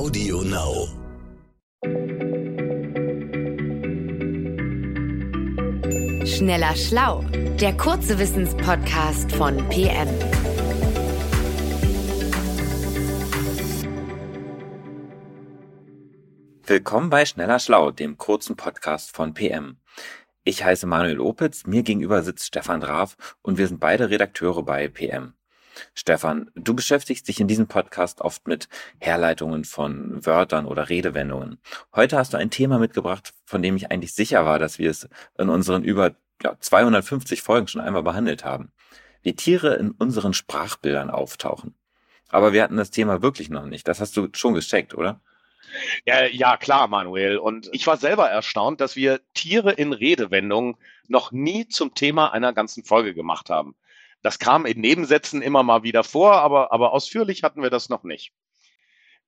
Audio Now. Schneller Schlau, der kurze Wissenspodcast von PM. Willkommen bei Schneller Schlau, dem kurzen Podcast von PM. Ich heiße Manuel Opitz, mir gegenüber sitzt Stefan Draf und wir sind beide Redakteure bei PM. Stefan, du beschäftigst dich in diesem Podcast oft mit Herleitungen von Wörtern oder Redewendungen. Heute hast du ein Thema mitgebracht, von dem ich eigentlich sicher war, dass wir es in unseren über ja, 250 Folgen schon einmal behandelt haben. Wie Tiere in unseren Sprachbildern auftauchen. Aber wir hatten das Thema wirklich noch nicht. Das hast du schon gecheckt, oder? Ja, ja, klar, Manuel. Und ich war selber erstaunt, dass wir Tiere in Redewendungen noch nie zum Thema einer ganzen Folge gemacht haben. Das kam in Nebensätzen immer mal wieder vor, aber, aber ausführlich hatten wir das noch nicht.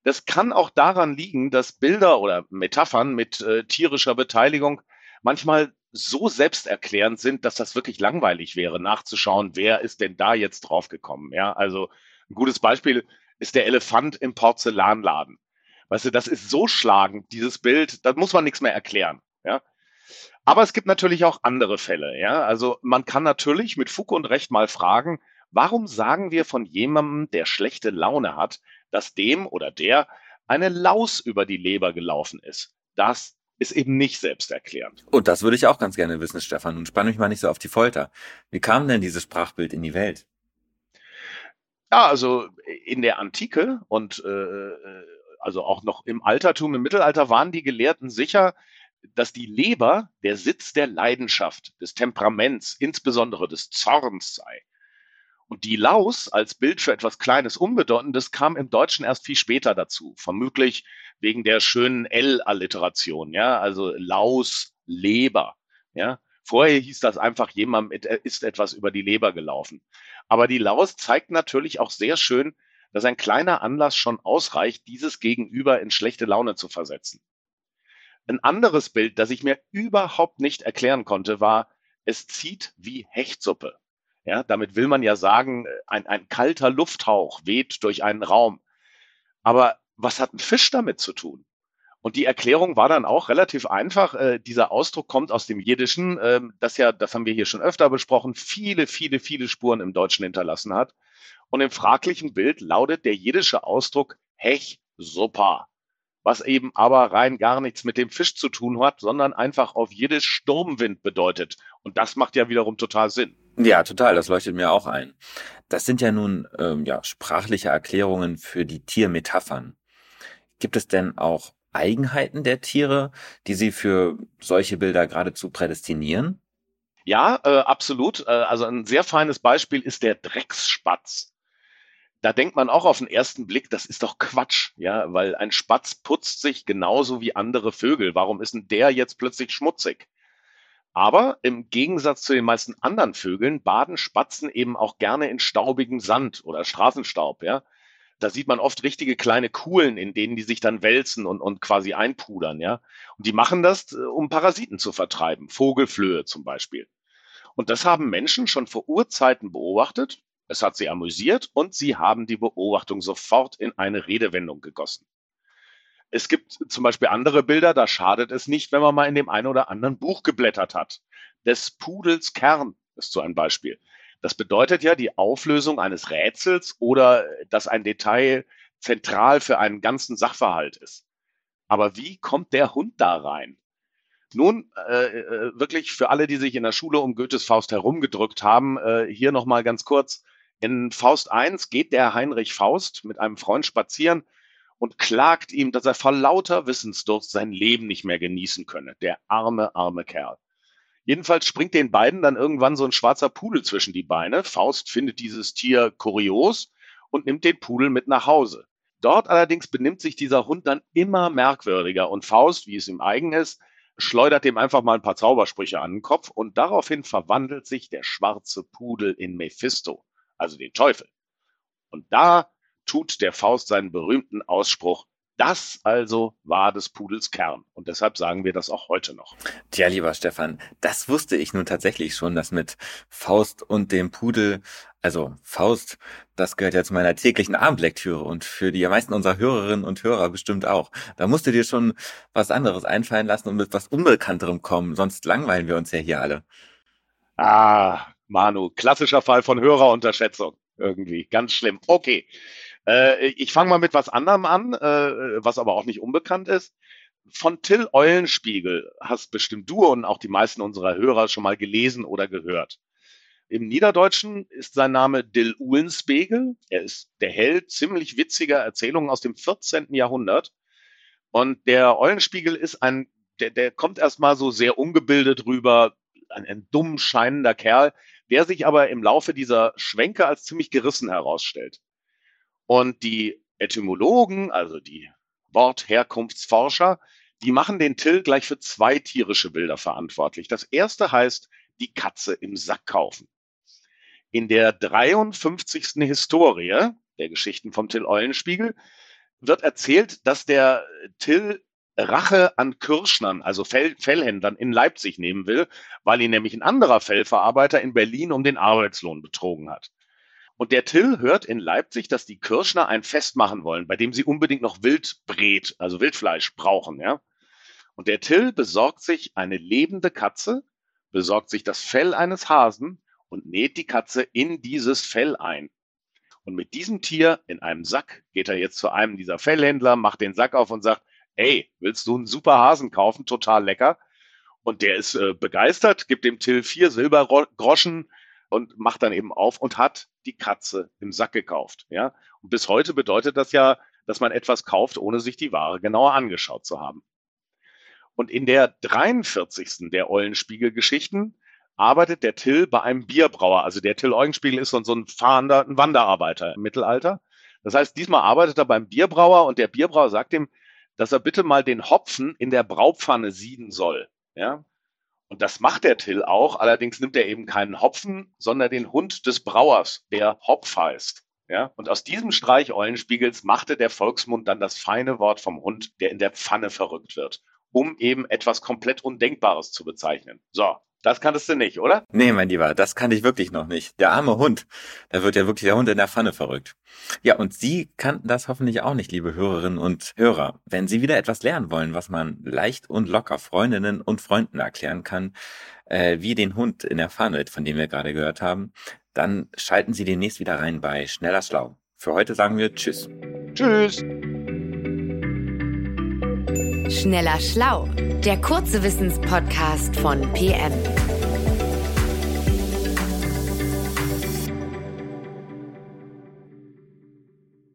Das kann auch daran liegen, dass Bilder oder Metaphern mit äh, tierischer Beteiligung manchmal so selbsterklärend sind, dass das wirklich langweilig wäre, nachzuschauen, wer ist denn da jetzt draufgekommen. Ja, also ein gutes Beispiel ist der Elefant im Porzellanladen. Weißt du, das ist so schlagend, dieses Bild, da muss man nichts mehr erklären. Ja, aber es gibt natürlich auch andere Fälle. Ja, also man kann natürlich mit Fug und Recht mal fragen, warum sagen wir von jemandem, der schlechte Laune hat, dass dem oder der eine Laus über die Leber gelaufen ist? Das ist eben nicht selbsterklärend. Und das würde ich auch ganz gerne wissen, Stefan. Und spann mich mal nicht so auf die Folter. Wie kam denn dieses Sprachbild in die Welt? Ja, also in der Antike und äh, also auch noch im Altertum, im Mittelalter waren die Gelehrten sicher, dass die Leber der Sitz der Leidenschaft, des Temperaments, insbesondere des Zorns sei. Und die Laus als Bild für etwas Kleines, Unbedeutendes kam im Deutschen erst viel später dazu, vermutlich wegen der schönen L-Alliteration, ja, also Laus, Leber, ja. Vorher hieß das einfach, jemand ist etwas über die Leber gelaufen. Aber die Laus zeigt natürlich auch sehr schön, dass ein kleiner Anlass schon ausreicht, dieses Gegenüber in schlechte Laune zu versetzen. Ein anderes Bild, das ich mir überhaupt nicht erklären konnte, war, es zieht wie Hechtsuppe. Ja, damit will man ja sagen, ein, ein kalter Lufthauch weht durch einen Raum. Aber was hat ein Fisch damit zu tun? Und die Erklärung war dann auch relativ einfach. Äh, dieser Ausdruck kommt aus dem Jiddischen, äh, das ja, das haben wir hier schon öfter besprochen, viele, viele, viele Spuren im Deutschen hinterlassen hat. Und im fraglichen Bild lautet der jiddische Ausdruck Hech Suppa was eben aber rein gar nichts mit dem Fisch zu tun hat, sondern einfach auf jedes Sturmwind bedeutet. Und das macht ja wiederum total Sinn. Ja, total, das leuchtet mir auch ein. Das sind ja nun ähm, ja, sprachliche Erklärungen für die Tiermetaphern. Gibt es denn auch Eigenheiten der Tiere, die sie für solche Bilder geradezu prädestinieren? Ja, äh, absolut. Äh, also ein sehr feines Beispiel ist der Drecksspatz da denkt man auch auf den ersten Blick, das ist doch Quatsch, ja, weil ein Spatz putzt sich genauso wie andere Vögel. Warum ist denn der jetzt plötzlich schmutzig? Aber im Gegensatz zu den meisten anderen Vögeln baden Spatzen eben auch gerne in staubigem Sand oder Straßenstaub, ja. Da sieht man oft richtige kleine Kuhlen, in denen die sich dann wälzen und, und quasi einpudern, ja. Und die machen das, äh, um Parasiten zu vertreiben, Vogelflöhe zum Beispiel. Und das haben Menschen schon vor Urzeiten beobachtet es hat sie amüsiert und sie haben die Beobachtung sofort in eine Redewendung gegossen. Es gibt zum Beispiel andere Bilder, da schadet es nicht, wenn man mal in dem einen oder anderen Buch geblättert hat. Des Pudels Kern ist so ein Beispiel. Das bedeutet ja die Auflösung eines Rätsels oder dass ein Detail zentral für einen ganzen Sachverhalt ist. Aber wie kommt der Hund da rein? Nun, äh, äh wirklich für alle, die sich in der Schule um Goethes Faust herumgedrückt haben, äh, hier nochmal ganz kurz. In Faust 1 geht der Heinrich Faust mit einem Freund spazieren und klagt ihm, dass er vor lauter Wissensdurst sein Leben nicht mehr genießen könne. Der arme, arme Kerl. Jedenfalls springt den beiden dann irgendwann so ein schwarzer Pudel zwischen die Beine. Faust findet dieses Tier kurios und nimmt den Pudel mit nach Hause. Dort allerdings benimmt sich dieser Hund dann immer merkwürdiger und Faust, wie es ihm eigen ist, schleudert dem einfach mal ein paar Zaubersprüche an den Kopf und daraufhin verwandelt sich der schwarze Pudel in Mephisto also den Teufel. Und da tut der Faust seinen berühmten Ausspruch, das also war des Pudels Kern. Und deshalb sagen wir das auch heute noch. Tja, lieber Stefan, das wusste ich nun tatsächlich schon, dass mit Faust und dem Pudel Also Faust, das gehört ja zu meiner täglichen Abendlektüre und für die meisten unserer Hörerinnen und Hörer bestimmt auch. Da musst du dir schon was anderes einfallen lassen und mit was Unbekannterem kommen, sonst langweilen wir uns ja hier alle. Ah, Manu, klassischer Fall von Hörerunterschätzung irgendwie, ganz schlimm. Okay, äh, ich fange mal mit was anderem an, äh, was aber auch nicht unbekannt ist. Von Till Eulenspiegel hast bestimmt du und auch die meisten unserer Hörer schon mal gelesen oder gehört. Im Niederdeutschen ist sein Name Dill Ulenspegel. Er ist der Held ziemlich witziger Erzählungen aus dem 14. Jahrhundert. Und der Eulenspiegel ist ein, der, der kommt erstmal so sehr ungebildet rüber, ein, ein dumm scheinender Kerl, der sich aber im Laufe dieser Schwenke als ziemlich gerissen herausstellt. Und die Etymologen, also die Wortherkunftsforscher, die machen den Till gleich für zwei tierische Bilder verantwortlich. Das erste heißt, die Katze im Sack kaufen. In der 53. Historie der Geschichten vom Till Eulenspiegel wird erzählt, dass der Till Rache an Kirschnern, also Fell, Fellhändlern in Leipzig nehmen will, weil ihn nämlich ein anderer Fellverarbeiter in Berlin um den Arbeitslohn betrogen hat. Und der Till hört in Leipzig, dass die Kirschner ein Fest machen wollen, bei dem sie unbedingt noch Wildbret, also Wildfleisch brauchen, ja. Und der Till besorgt sich eine lebende Katze, besorgt sich das Fell eines Hasen und näht die Katze in dieses Fell ein. Und mit diesem Tier in einem Sack geht er jetzt zu einem dieser Fellhändler, macht den Sack auf und sagt, ey, willst du einen super Hasen kaufen? Total lecker. Und der ist äh, begeistert, gibt dem Till vier Silbergroschen und macht dann eben auf und hat die Katze im Sack gekauft. Ja? Und bis heute bedeutet das ja, dass man etwas kauft, ohne sich die Ware genauer angeschaut zu haben. Und in der 43. der Eulenspiegel-Geschichten arbeitet der Till bei einem Bierbrauer. Also der Till Eugenspiegel ist so, ein fahrender ein Wanderarbeiter im Mittelalter. Das heißt, diesmal arbeitet er beim Bierbrauer und der Bierbrauer sagt ihm, dass er bitte mal den Hopfen in der Braupfanne sieden soll. Ja? Und das macht der Till auch. Allerdings nimmt er eben keinen Hopfen, sondern den Hund des Brauers, der Hopf heißt. Ja? Und aus diesem Streich Eulenspiegels machte der Volksmund dann das feine Wort vom Hund, der in der Pfanne verrückt wird, um eben etwas komplett Undenkbares zu bezeichnen. So, das kanntest du nicht, oder? Nee, mein Lieber, das kannte ich wirklich noch nicht. Der arme Hund. Da wird ja wirklich der Hund in der Pfanne verrückt. Ja, und Sie kannten das hoffentlich auch nicht, liebe Hörerinnen und Hörer. Wenn Sie wieder etwas lernen wollen, was man leicht und locker Freundinnen und Freunden erklären kann, äh, wie den Hund in der Pfanne, von dem wir gerade gehört haben, dann schalten Sie demnächst wieder rein bei Schneller Schlau. Für heute sagen wir Tschüss. Tschüss. Schneller Schlau, der kurze Wissenspodcast von PM.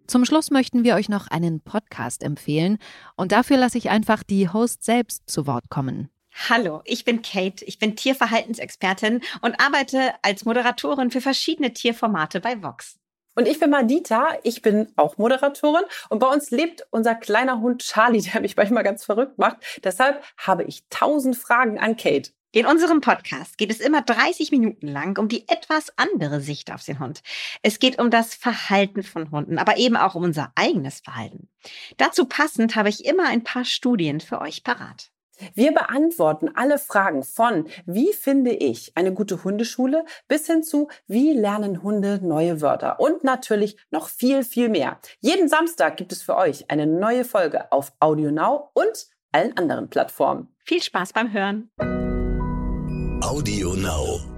Zum Schluss möchten wir euch noch einen Podcast empfehlen und dafür lasse ich einfach die Host selbst zu Wort kommen. Hallo, ich bin Kate, ich bin Tierverhaltensexpertin und arbeite als Moderatorin für verschiedene Tierformate bei Vox. Und ich bin Madita, ich bin auch Moderatorin und bei uns lebt unser kleiner Hund Charlie, der mich manchmal ganz verrückt macht. Deshalb habe ich tausend Fragen an Kate. In unserem Podcast geht es immer 30 Minuten lang um die etwas andere Sicht auf den Hund. Es geht um das Verhalten von Hunden, aber eben auch um unser eigenes Verhalten. Dazu passend habe ich immer ein paar Studien für euch parat. Wir beantworten alle Fragen von wie finde ich eine gute Hundeschule bis hin zu wie lernen Hunde neue Wörter und natürlich noch viel, viel mehr. Jeden Samstag gibt es für euch eine neue Folge auf Audio Now und allen anderen Plattformen. Viel Spaß beim Hören. Audio Now.